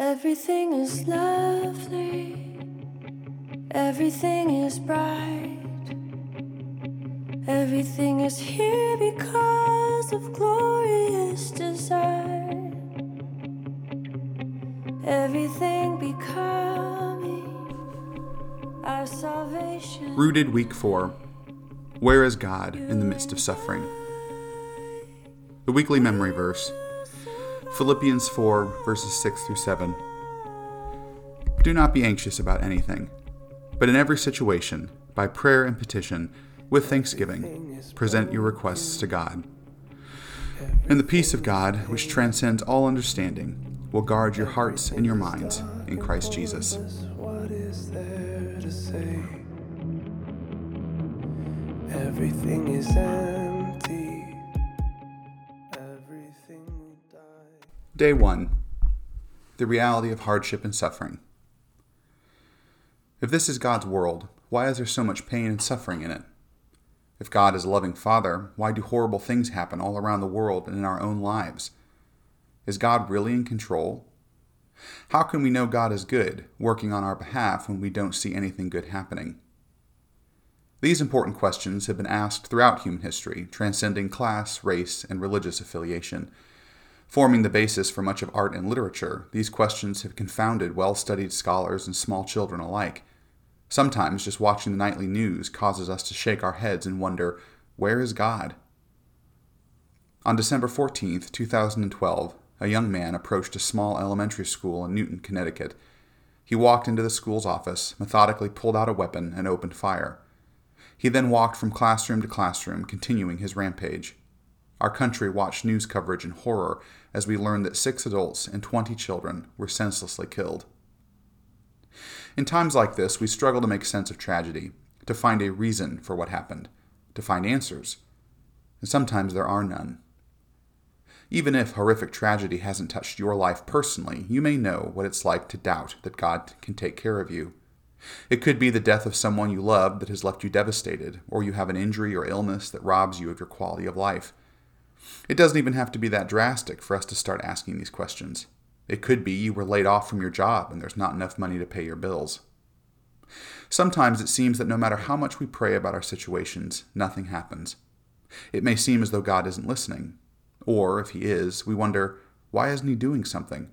Everything is lovely, everything is bright, everything is here because of glorious desire, everything becoming our salvation. Rooted Week 4 Where is God in the midst of suffering? The weekly memory verse Philippians 4, verses 6 through 7. Do not be anxious about anything, but in every situation, by prayer and petition, with thanksgiving, present your requests to God. And the peace of God, which transcends all understanding, will guard your hearts and your minds in Christ Jesus. What is there to say? Everything is Day 1 The reality of hardship and suffering. If this is God's world, why is there so much pain and suffering in it? If God is a loving Father, why do horrible things happen all around the world and in our own lives? Is God really in control? How can we know God is good, working on our behalf when we don't see anything good happening? These important questions have been asked throughout human history, transcending class, race, and religious affiliation. Forming the basis for much of art and literature, these questions have confounded well studied scholars and small children alike. Sometimes just watching the nightly news causes us to shake our heads and wonder, where is God? On December 14, 2012, a young man approached a small elementary school in Newtown, Connecticut. He walked into the school's office, methodically pulled out a weapon, and opened fire. He then walked from classroom to classroom, continuing his rampage. Our country watched news coverage in horror as we learned that six adults and 20 children were senselessly killed. In times like this, we struggle to make sense of tragedy, to find a reason for what happened, to find answers. And sometimes there are none. Even if horrific tragedy hasn't touched your life personally, you may know what it's like to doubt that God can take care of you. It could be the death of someone you love that has left you devastated, or you have an injury or illness that robs you of your quality of life. It doesn't even have to be that drastic for us to start asking these questions. It could be you were laid off from your job and there's not enough money to pay your bills. Sometimes it seems that no matter how much we pray about our situations, nothing happens. It may seem as though God isn't listening. Or, if He is, we wonder, why isn't He doing something?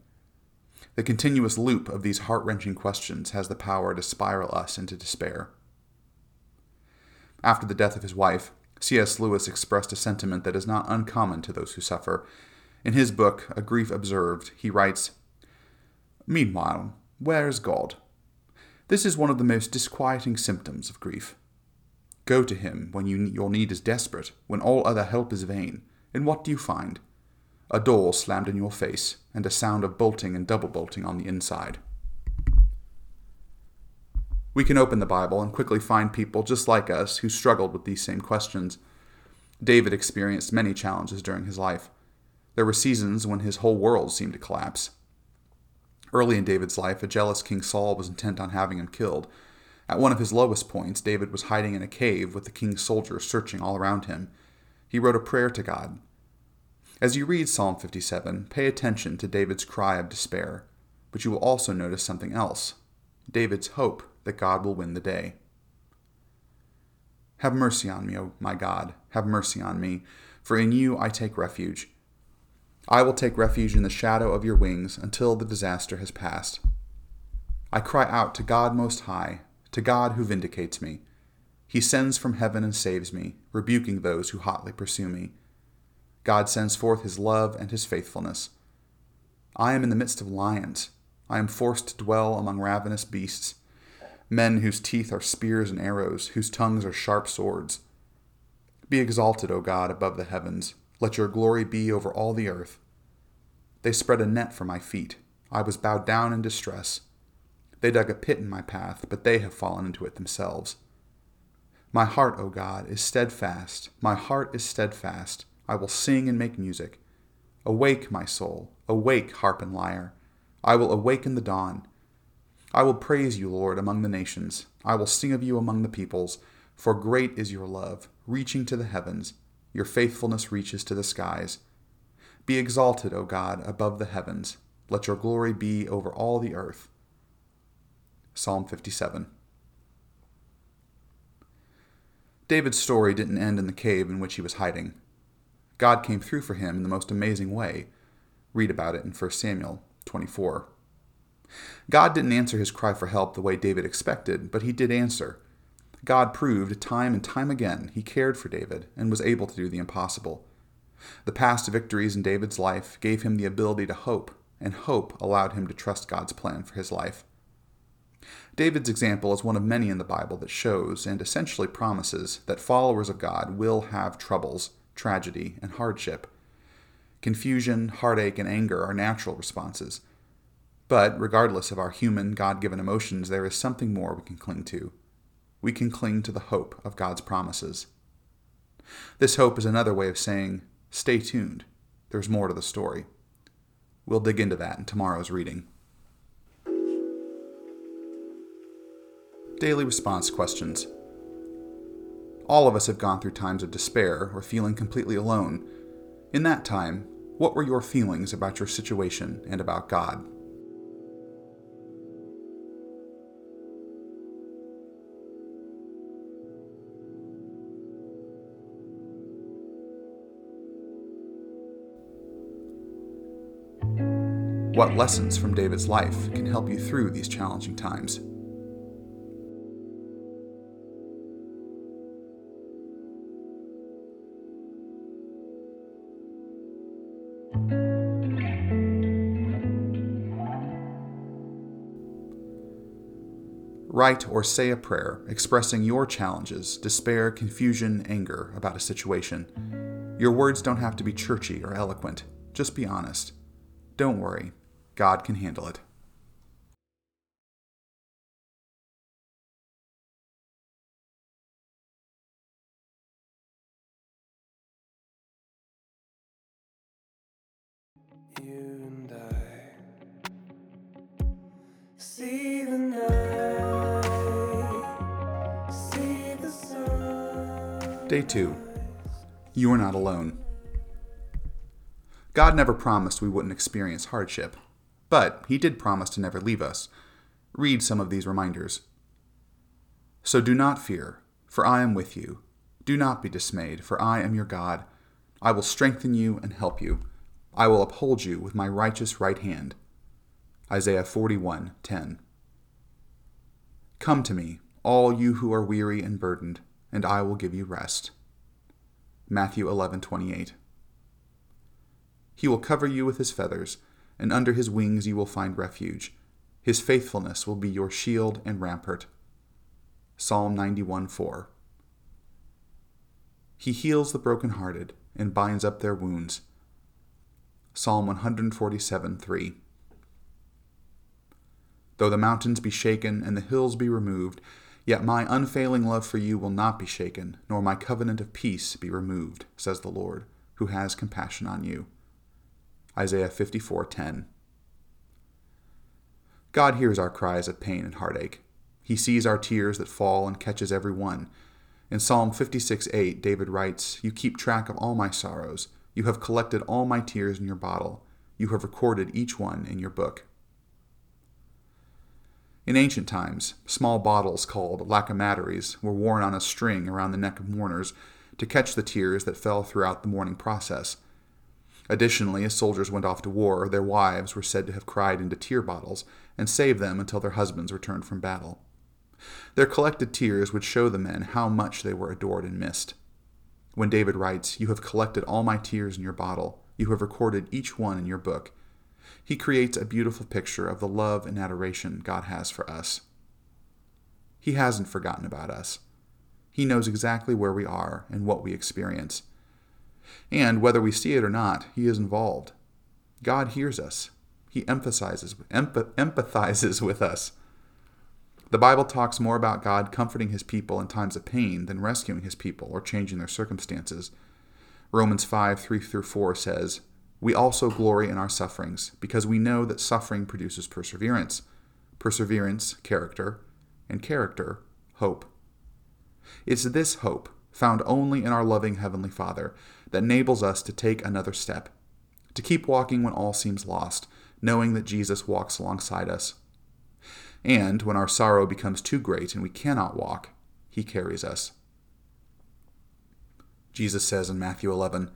The continuous loop of these heart wrenching questions has the power to spiral us into despair. After the death of his wife, C.S. Lewis expressed a sentiment that is not uncommon to those who suffer. In his book, A Grief Observed, he writes Meanwhile, where is God? This is one of the most disquieting symptoms of grief. Go to him when you, your need is desperate, when all other help is vain, and what do you find? A door slammed in your face, and a sound of bolting and double bolting on the inside. We can open the Bible and quickly find people just like us who struggled with these same questions. David experienced many challenges during his life. There were seasons when his whole world seemed to collapse. Early in David's life, a jealous King Saul was intent on having him killed. At one of his lowest points, David was hiding in a cave with the king's soldiers searching all around him. He wrote a prayer to God. As you read Psalm 57, pay attention to David's cry of despair, but you will also notice something else David's hope that God will win the day. Have mercy on me, O my God, have mercy on me, for in you I take refuge. I will take refuge in the shadow of your wings until the disaster has passed. I cry out to God Most High, to God who vindicates me. He sends from heaven and saves me, rebuking those who hotly pursue me. God sends forth his love and his faithfulness. I am in the midst of lions. I am forced to dwell among ravenous beasts, men whose teeth are spears and arrows, whose tongues are sharp swords. Be exalted, O God, above the heavens. Let your glory be over all the earth. They spread a net for my feet. I was bowed down in distress. They dug a pit in my path, but they have fallen into it themselves. My heart, O God, is steadfast. My heart is steadfast. I will sing and make music. Awake, my soul. Awake, harp and lyre. I will awaken the dawn. I will praise you, Lord, among the nations. I will sing of you among the peoples, for great is your love, reaching to the heavens. Your faithfulness reaches to the skies. Be exalted, O God, above the heavens. Let your glory be over all the earth. Psalm 57. David's story didn't end in the cave in which he was hiding. God came through for him in the most amazing way. Read about it in 1 Samuel 24. God didn't answer his cry for help the way David expected, but he did answer. God proved time and time again he cared for David and was able to do the impossible. The past victories in David's life gave him the ability to hope, and hope allowed him to trust God's plan for his life. David's example is one of many in the Bible that shows and essentially promises that followers of God will have troubles, tragedy, and hardship. Confusion, heartache, and anger are natural responses. But, regardless of our human, God given emotions, there is something more we can cling to. We can cling to the hope of God's promises. This hope is another way of saying, stay tuned. There's more to the story. We'll dig into that in tomorrow's reading. Daily response questions. All of us have gone through times of despair or feeling completely alone. In that time, what were your feelings about your situation and about God? What lessons from David's life can help you through these challenging times? Write or say a prayer expressing your challenges, despair, confusion, anger about a situation. Your words don't have to be churchy or eloquent. Just be honest. Don't worry, God can handle it. You and I see the night, see the sun. Day 2. You are not alone. God never promised we wouldn't experience hardship, but He did promise to never leave us. Read some of these reminders. So do not fear, for I am with you. Do not be dismayed, for I am your God. I will strengthen you and help you. I will uphold you with my righteous right hand. Isaiah 41:10. Come to me, all you who are weary and burdened, and I will give you rest. Matthew 11:28. He will cover you with his feathers, and under his wings you will find refuge. His faithfulness will be your shield and rampart. Psalm 91:4. He heals the brokenhearted and binds up their wounds. Psalm 147:3. Though the mountains be shaken and the hills be removed, yet my unfailing love for you will not be shaken, nor my covenant of peace be removed, says the Lord, who has compassion on you. Isaiah 54:10. God hears our cries of pain and heartache. He sees our tears that fall and catches every one. In Psalm 56:8, David writes, "You keep track of all my sorrows. You have collected all my tears in your bottle. You have recorded each one in your book." In ancient times, small bottles called lachrymatories were worn on a string around the neck of mourners to catch the tears that fell throughout the mourning process. Additionally, as soldiers went off to war, their wives were said to have cried into tear bottles and saved them until their husbands returned from battle. Their collected tears would show the men how much they were adored and missed. When David writes, You have collected all my tears in your bottle, you have recorded each one in your book, he creates a beautiful picture of the love and adoration God has for us. He hasn't forgotten about us. He knows exactly where we are and what we experience. And whether we see it or not, He is involved. God hears us. He emphasizes, empath, empathizes with us. The Bible talks more about God comforting His people in times of pain than rescuing His people or changing their circumstances. Romans 5 3 through 4 says, We also glory in our sufferings, because we know that suffering produces perseverance, perseverance, character, and character, hope. It's this hope, found only in our loving Heavenly Father, that enables us to take another step, to keep walking when all seems lost, knowing that Jesus walks alongside us. And when our sorrow becomes too great and we cannot walk, he carries us. Jesus says in Matthew 11,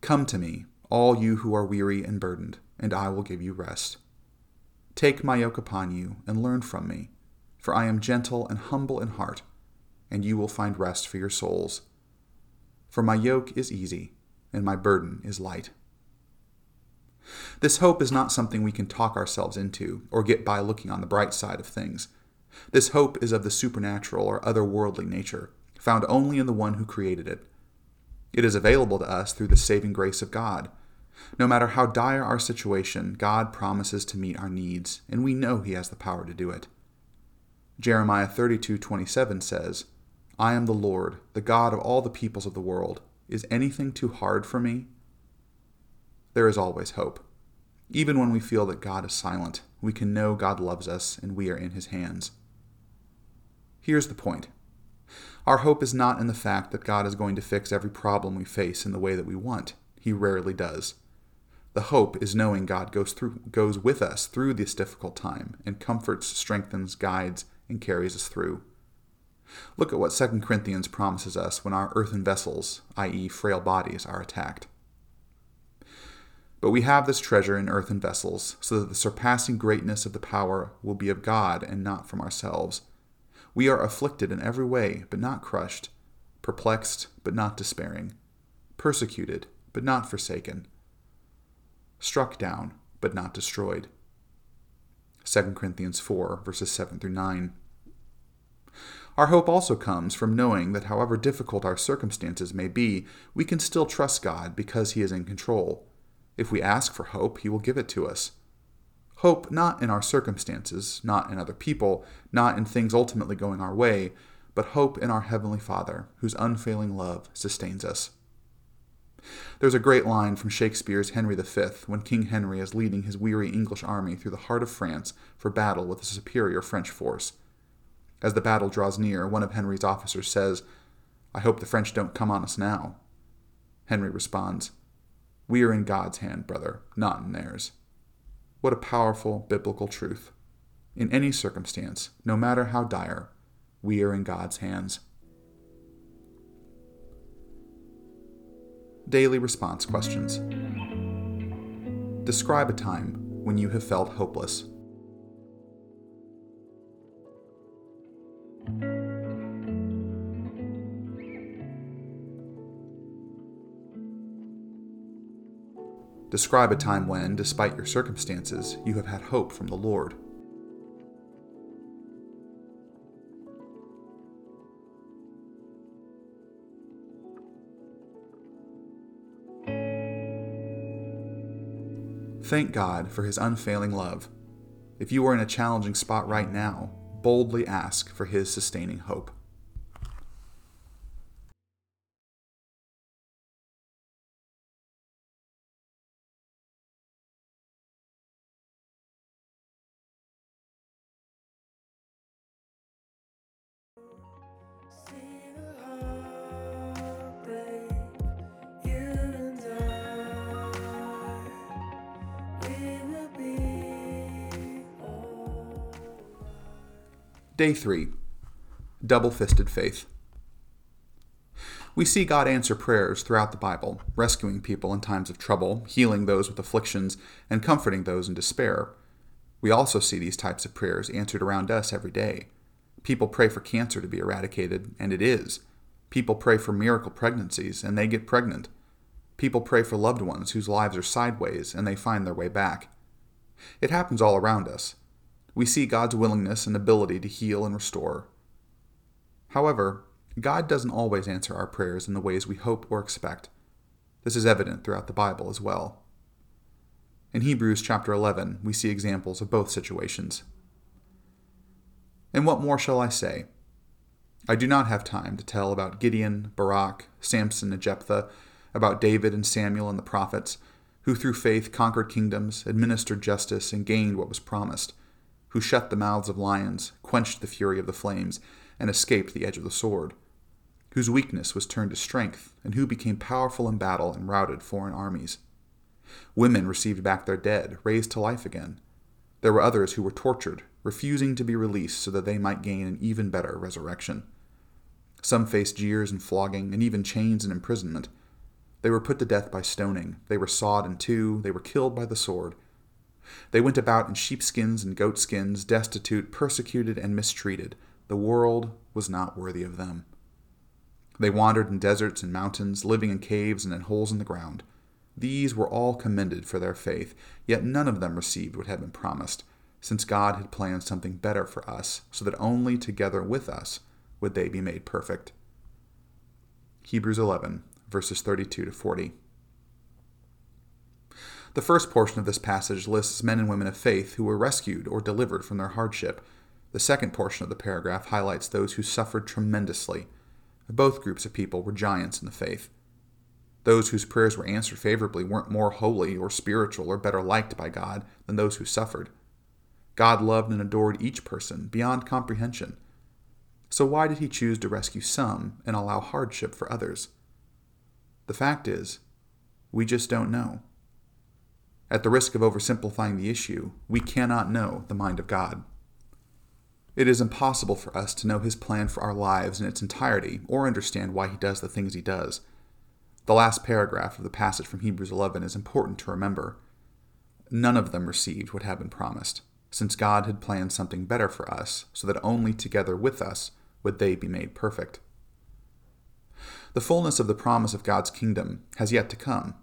Come to me, all you who are weary and burdened, and I will give you rest. Take my yoke upon you and learn from me, for I am gentle and humble in heart, and you will find rest for your souls. For my yoke is easy, and my burden is light. This hope is not something we can talk ourselves into or get by looking on the bright side of things. This hope is of the supernatural or otherworldly nature, found only in the one who created it. It is available to us through the saving grace of God. No matter how dire our situation, God promises to meet our needs, and we know He has the power to do it. Jeremiah 32:27 says, "I am the Lord, the God of all the peoples of the world. Is anything too hard for me?" There is always hope. Even when we feel that God is silent, we can know God loves us and we are in His hands. Here's the point our hope is not in the fact that God is going to fix every problem we face in the way that we want. He rarely does. The hope is knowing God goes through goes with us through this difficult time and comforts, strengthens, guides, and carries us through. Look at what 2 Corinthians promises us when our earthen vessels, i.e., frail bodies, are attacked. But we have this treasure in earthen vessels, so that the surpassing greatness of the power will be of God and not from ourselves. We are afflicted in every way, but not crushed, perplexed, but not despairing, persecuted, but not forsaken, struck down, but not destroyed. 2 Corinthians 4, verses 7 through 9. Our hope also comes from knowing that however difficult our circumstances may be, we can still trust God because He is in control. If we ask for hope, He will give it to us. Hope not in our circumstances, not in other people, not in things ultimately going our way, but hope in our Heavenly Father, whose unfailing love sustains us. There's a great line from Shakespeare's Henry V when King Henry is leading his weary English army through the heart of France for battle with a superior French force. As the battle draws near, one of Henry's officers says, I hope the French don't come on us now. Henry responds, We are in God's hand, brother, not in theirs. What a powerful biblical truth. In any circumstance, no matter how dire, we are in God's hands. Daily response questions. Describe a time when you have felt hopeless. Describe a time when, despite your circumstances, you have had hope from the Lord. Thank God for His unfailing love. If you are in a challenging spot right now, boldly ask for His sustaining hope. 3 Double Fisted Faith. We see God answer prayers throughout the Bible, rescuing people in times of trouble, healing those with afflictions, and comforting those in despair. We also see these types of prayers answered around us every day. People pray for cancer to be eradicated, and it is. People pray for miracle pregnancies, and they get pregnant. People pray for loved ones whose lives are sideways, and they find their way back. It happens all around us. We see God's willingness and ability to heal and restore. However, God doesn't always answer our prayers in the ways we hope or expect. This is evident throughout the Bible as well. In Hebrews chapter 11, we see examples of both situations. And what more shall I say? I do not have time to tell about Gideon, Barak, Samson, and Jephthah, about David and Samuel and the prophets, who through faith conquered kingdoms, administered justice, and gained what was promised, who shut the mouths of lions, quenched the fury of the flames, and escaped the edge of the sword, whose weakness was turned to strength, and who became powerful in battle and routed foreign armies. Women received back their dead, raised to life again. There were others who were tortured, refusing to be released so that they might gain an even better resurrection. Some faced jeers and flogging, and even chains and imprisonment. They were put to death by stoning. They were sawed in two. They were killed by the sword. They went about in sheepskins and goatskins, destitute, persecuted, and mistreated. The world was not worthy of them. They wandered in deserts and mountains, living in caves and in holes in the ground. These were all commended for their faith, yet none of them received what had been promised, since God had planned something better for us, so that only together with us would they be made perfect. Hebrews 11, verses 32 to 40. The first portion of this passage lists men and women of faith who were rescued or delivered from their hardship. The second portion of the paragraph highlights those who suffered tremendously. Both groups of people were giants in the faith. Those whose prayers were answered favorably weren't more holy or spiritual or better liked by God than those who suffered. God loved and adored each person beyond comprehension. So why did he choose to rescue some and allow hardship for others? The fact is, we just don't know. At the risk of oversimplifying the issue, we cannot know the mind of God. It is impossible for us to know his plan for our lives in its entirety or understand why he does the things he does. The last paragraph of the passage from Hebrews 11 is important to remember. None of them received what had been promised, since God had planned something better for us, so that only together with us would they be made perfect. The fullness of the promise of God's kingdom has yet to come.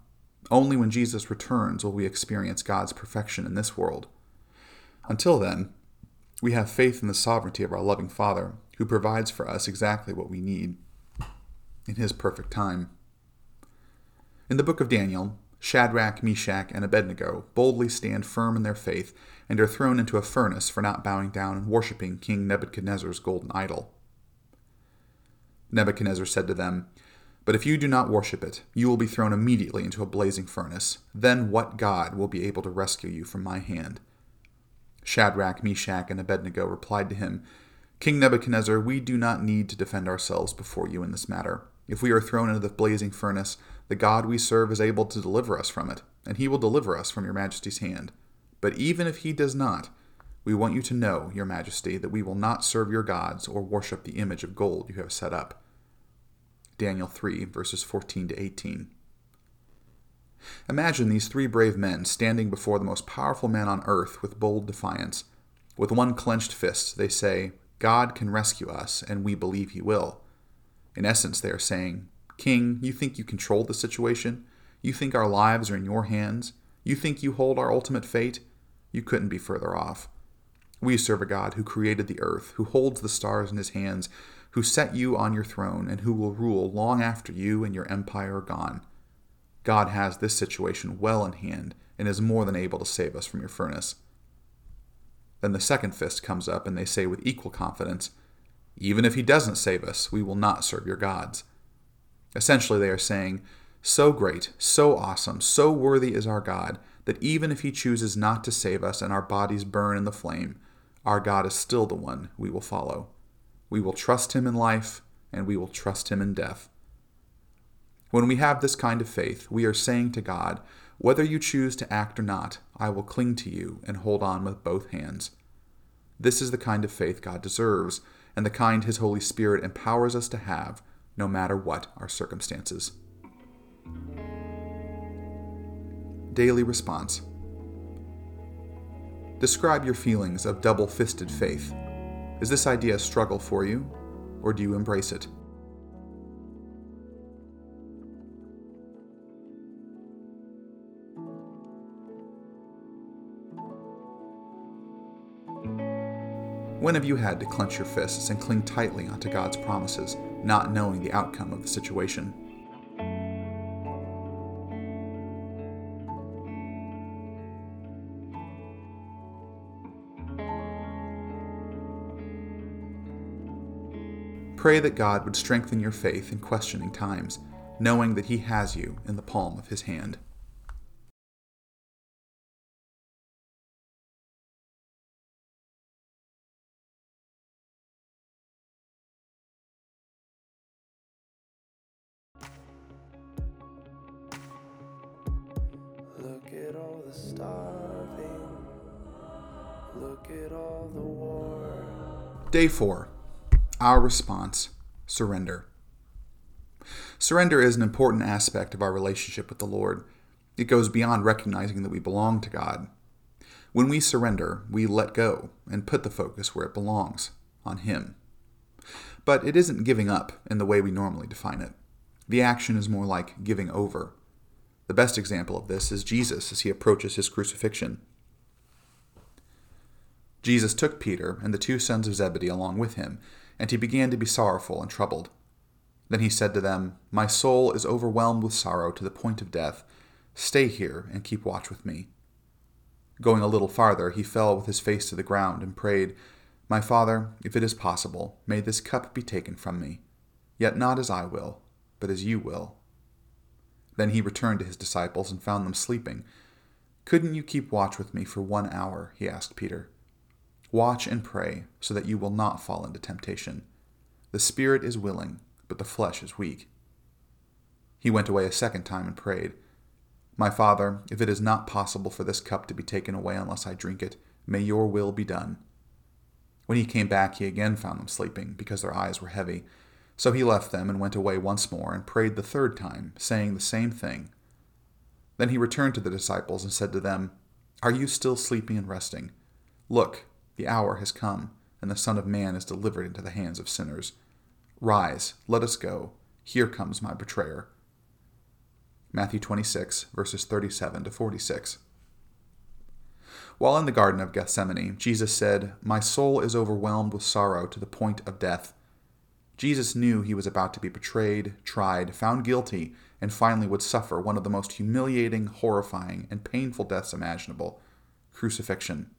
Only when Jesus returns will we experience God's perfection in this world. Until then, we have faith in the sovereignty of our loving Father, who provides for us exactly what we need in His perfect time. In the book of Daniel, Shadrach, Meshach, and Abednego boldly stand firm in their faith and are thrown into a furnace for not bowing down and worshipping King Nebuchadnezzar's golden idol. Nebuchadnezzar said to them, But if you do not worship it, you will be thrown immediately into a blazing furnace. Then what God will be able to rescue you from my hand? Shadrach, Meshach, and Abednego replied to him, King Nebuchadnezzar, we do not need to defend ourselves before you in this matter. If we are thrown into the blazing furnace, the God we serve is able to deliver us from it, and he will deliver us from your majesty's hand. But even if he does not, we want you to know, your majesty, that we will not serve your gods or worship the image of gold you have set up. Daniel 3, verses 14 to 18. Imagine these three brave men standing before the most powerful man on earth with bold defiance. With one clenched fist, they say, God can rescue us, and we believe he will. In essence, they are saying, King, you think you control the situation? You think our lives are in your hands? You think you hold our ultimate fate? You couldn't be further off. We serve a God who created the earth, who holds the stars in his hands, who set you on your throne, and who will rule long after you and your empire are gone. God has this situation well in hand and is more than able to save us from your furnace. Then the second fist comes up, and they say with equal confidence, Even if he doesn't save us, we will not serve your gods. Essentially, they are saying, So great, so awesome, so worthy is our God, that even if he chooses not to save us and our bodies burn in the flame, our God is still the one we will follow. We will trust him in life, and we will trust him in death. When we have this kind of faith, we are saying to God, Whether you choose to act or not, I will cling to you and hold on with both hands. This is the kind of faith God deserves, and the kind His Holy Spirit empowers us to have, no matter what our circumstances. Daily response Describe your feelings of double fisted faith. Is this idea a struggle for you, or do you embrace it? When have you had to clench your fists and cling tightly onto God's promises, not knowing the outcome of the situation? Pray that God would strengthen your faith in questioning times, knowing that He has you in the palm of His hand. Look at all the starving. Look at all the war. Day 4 Our response Surrender. Surrender is an important aspect of our relationship with the Lord. It goes beyond recognizing that we belong to God. When we surrender, we let go and put the focus where it belongs on Him. But it isn't giving up in the way we normally define it. The action is more like giving over. The best example of this is Jesus as he approaches his crucifixion. Jesus took Peter and the two sons of Zebedee along with him, and he began to be sorrowful and troubled. Then he said to them, My soul is overwhelmed with sorrow to the point of death. Stay here and keep watch with me. Going a little farther, he fell with his face to the ground and prayed, My Father, if it is possible, may this cup be taken from me. Yet not as I will, but as you will. Then he returned to his disciples and found them sleeping. Couldn't you keep watch with me for one hour? he asked Peter. Watch and pray, so that you will not fall into temptation. The spirit is willing, but the flesh is weak. He went away a second time and prayed, My Father, if it is not possible for this cup to be taken away unless I drink it, may your will be done. When he came back, he again found them sleeping, because their eyes were heavy. So he left them and went away once more and prayed the third time, saying the same thing. Then he returned to the disciples and said to them, Are you still sleeping and resting? Look, the hour has come, and the Son of Man is delivered into the hands of sinners. Rise, let us go. Here comes my betrayer. Matthew 26, verses 37 to 46. While in the Garden of Gethsemane, Jesus said, My soul is overwhelmed with sorrow to the point of death. Jesus knew he was about to be betrayed, tried, found guilty, and finally would suffer one of the most humiliating, horrifying, and painful deaths imaginable crucifixion.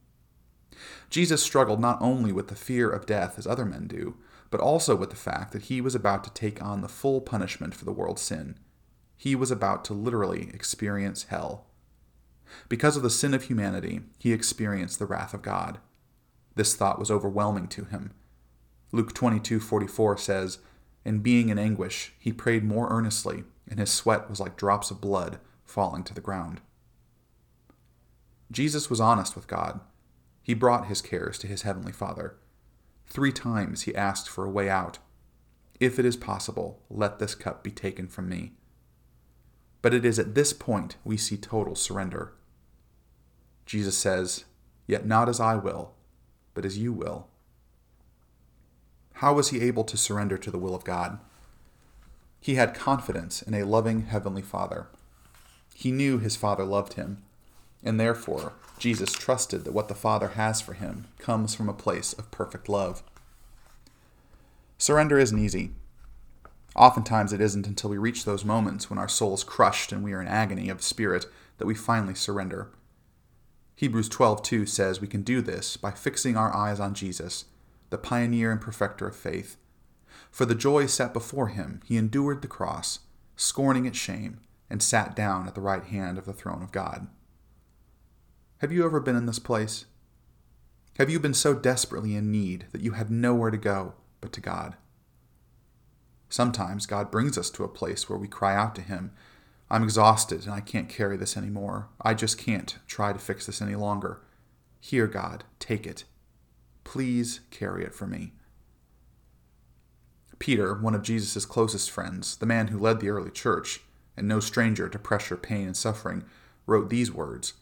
Jesus struggled not only with the fear of death as other men do, but also with the fact that he was about to take on the full punishment for the world's sin. He was about to literally experience hell. Because of the sin of humanity, he experienced the wrath of God. This thought was overwhelming to him. Luke 22:44 says, "And being in anguish, he prayed more earnestly, and his sweat was like drops of blood falling to the ground." Jesus was honest with God. He brought his cares to his heavenly Father. Three times he asked for a way out. If it is possible, let this cup be taken from me. But it is at this point we see total surrender. Jesus says, Yet not as I will, but as you will. How was he able to surrender to the will of God? He had confidence in a loving Heavenly Father. He knew his Father loved him, and therefore Jesus trusted that what the Father has for him comes from a place of perfect love. Surrender isn't easy. Oftentimes, it isn't until we reach those moments when our soul is crushed and we are in agony of spirit that we finally surrender. Hebrews 12:2 says we can do this by fixing our eyes on Jesus, the pioneer and perfecter of faith. For the joy set before him, he endured the cross, scorning its shame, and sat down at the right hand of the throne of God. Have you ever been in this place? Have you been so desperately in need that you had nowhere to go but to God? Sometimes God brings us to a place where we cry out to Him, I'm exhausted and I can't carry this anymore. I just can't try to fix this any longer. Here, God, take it. Please carry it for me. Peter, one of Jesus' closest friends, the man who led the early church, and no stranger to pressure, pain, and suffering, wrote these words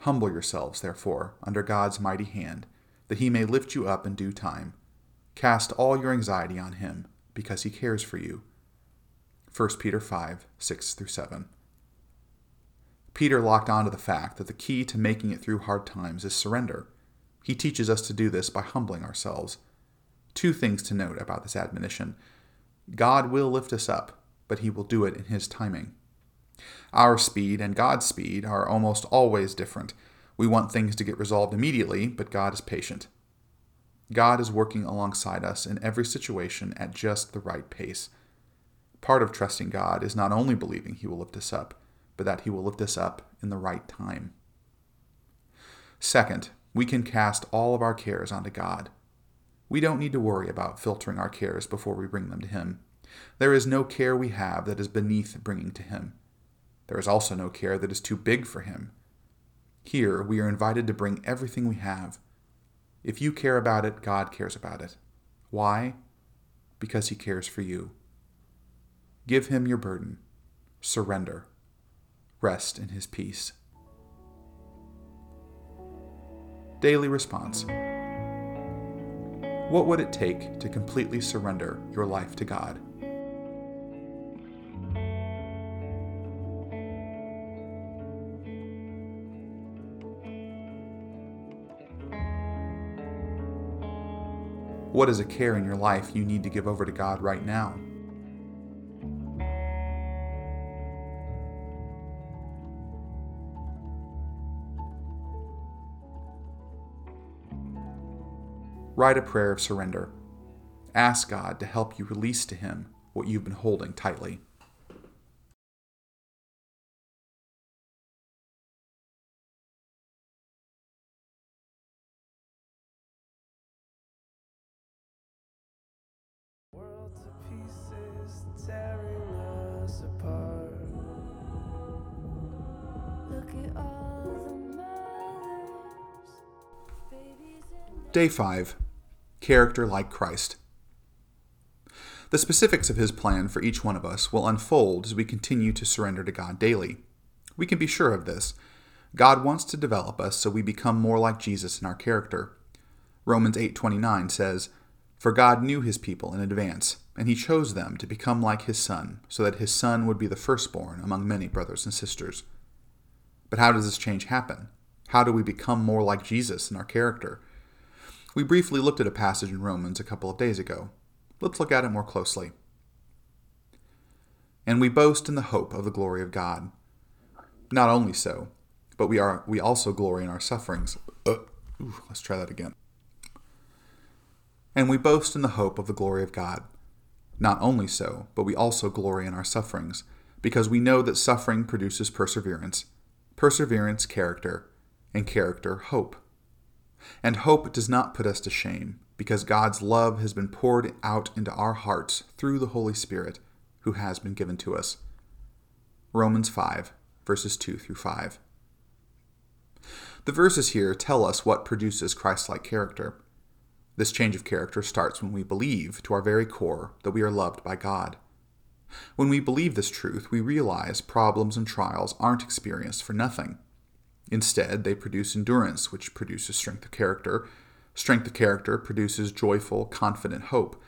Humble yourselves, therefore, under God's mighty hand, that he may lift you up in due time. Cast all your anxiety on him, because he cares for you. 1 Peter 5 6 through 7. Peter locked onto the fact that the key to making it through hard times is surrender. He teaches us to do this by humbling ourselves. Two things to note about this admonition God will lift us up, but he will do it in his timing. Our speed and God's speed are almost always different. We want things to get resolved immediately, but God is patient. God is working alongside us in every situation at just the right pace. Part of trusting God is not only believing He will lift us up, but that He will lift us up in the right time. Second, we can cast all of our cares onto God. We don't need to worry about filtering our cares before we bring them to Him. There is no care we have that is beneath bringing to Him. There is also no care that is too big for Him. Here, we are invited to bring everything we have. If you care about it, God cares about it. Why? Because He cares for you. Give Him your burden. Surrender. Rest in His peace. Daily response What would it take to completely surrender your life to God? What is a care in your life you need to give over to God right now? Write a prayer of surrender. Ask God to help you release to Him what you've been holding tightly. Day 5 Character like Christ. The specifics of His plan for each one of us will unfold as we continue to surrender to God daily. We can be sure of this. God wants to develop us so we become more like Jesus in our character. Romans 8:29 says, "For God knew his people in advance, and he chose them to become like his son, so that his son would be the firstborn among many brothers and sisters." But how does this change happen? How do we become more like Jesus in our character? We briefly looked at a passage in Romans a couple of days ago. Let's look at it more closely. And we boast in the hope of the glory of God. Not only so, but we are we also glory in our sufferings. Uh, ooh, let's try that again. And we boast in the hope of the glory of God. Not only so, but we also glory in our sufferings, because we know that suffering produces perseverance, perseverance, character, and character, hope. And hope does not put us to shame, because God's love has been poured out into our hearts through the Holy Spirit, who has been given to us. Romans 5, verses 2 through 5. The verses here tell us what produces Christ like character. This change of character starts when we believe, to our very core, that we are loved by God. When we believe this truth, we realize problems and trials aren't experienced for nothing. Instead, they produce endurance, which produces strength of character. Strength of character produces joyful, confident hope.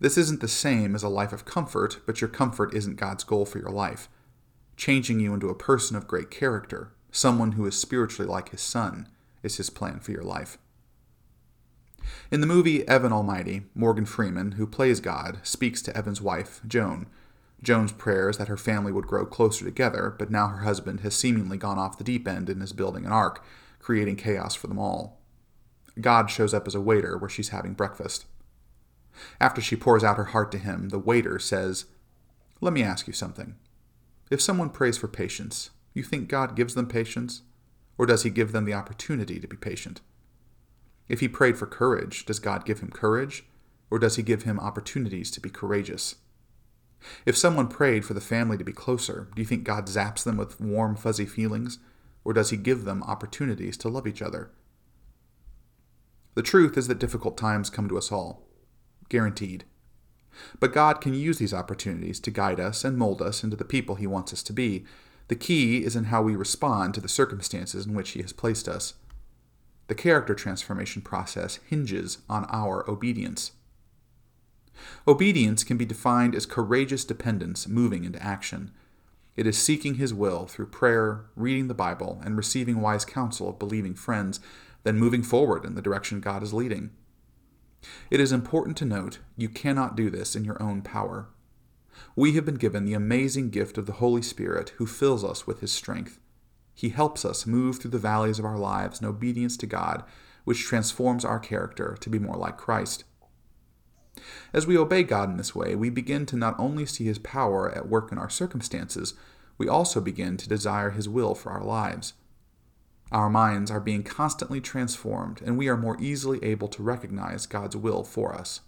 This isn't the same as a life of comfort, but your comfort isn't God's goal for your life. Changing you into a person of great character, someone who is spiritually like his son, is his plan for your life. In the movie Evan Almighty, Morgan Freeman, who plays God, speaks to Evan's wife, Joan. Joan's prayers that her family would grow closer together, but now her husband has seemingly gone off the deep end and is building an ark, creating chaos for them all. God shows up as a waiter where she's having breakfast. After she pours out her heart to him, the waiter says, Let me ask you something. If someone prays for patience, you think God gives them patience? Or does he give them the opportunity to be patient? If he prayed for courage, does God give him courage? Or does he give him opportunities to be courageous? If someone prayed for the family to be closer, do you think God zaps them with warm, fuzzy feelings? Or does he give them opportunities to love each other? The truth is that difficult times come to us all. Guaranteed. But God can use these opportunities to guide us and mold us into the people He wants us to be. The key is in how we respond to the circumstances in which He has placed us. The character transformation process hinges on our obedience. Obedience can be defined as courageous dependence moving into action. It is seeking His will through prayer, reading the Bible, and receiving wise counsel of believing friends, then moving forward in the direction God is leading. It is important to note you cannot do this in your own power. We have been given the amazing gift of the Holy Spirit who fills us with His strength. He helps us move through the valleys of our lives in obedience to God, which transforms our character to be more like Christ. As we obey God in this way, we begin to not only see His power at work in our circumstances, we also begin to desire His will for our lives. Our minds are being constantly transformed, and we are more easily able to recognize God's will for us.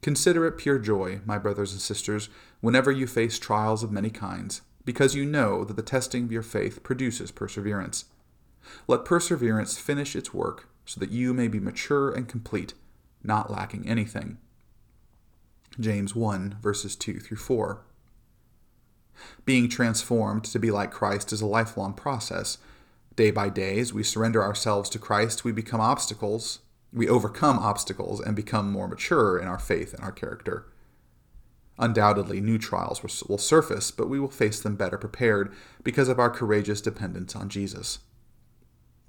Consider it pure joy, my brothers and sisters, whenever you face trials of many kinds, because you know that the testing of your faith produces perseverance. Let perseverance finish its work, so that you may be mature and complete, not lacking anything. James 1, verses 2 through 4. Being transformed to be like Christ is a lifelong process. Day by day, as we surrender ourselves to Christ, we become obstacles, we overcome obstacles, and become more mature in our faith and our character. Undoubtedly, new trials will surface, but we will face them better prepared because of our courageous dependence on Jesus.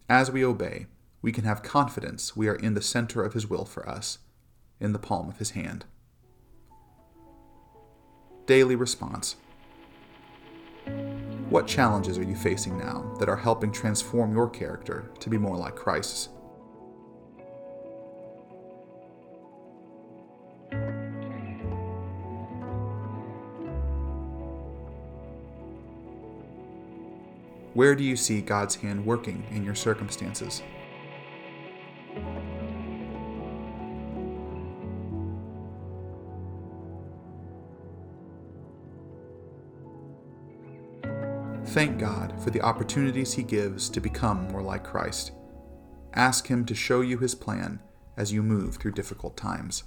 As we obey, we can have confidence we are in the center of His will for us, in the palm of His hand. Daily response. What challenges are you facing now that are helping transform your character to be more like Christ's? Where do you see God's hand working in your circumstances? Thank God for the opportunities He gives to become more like Christ. Ask Him to show you His plan as you move through difficult times.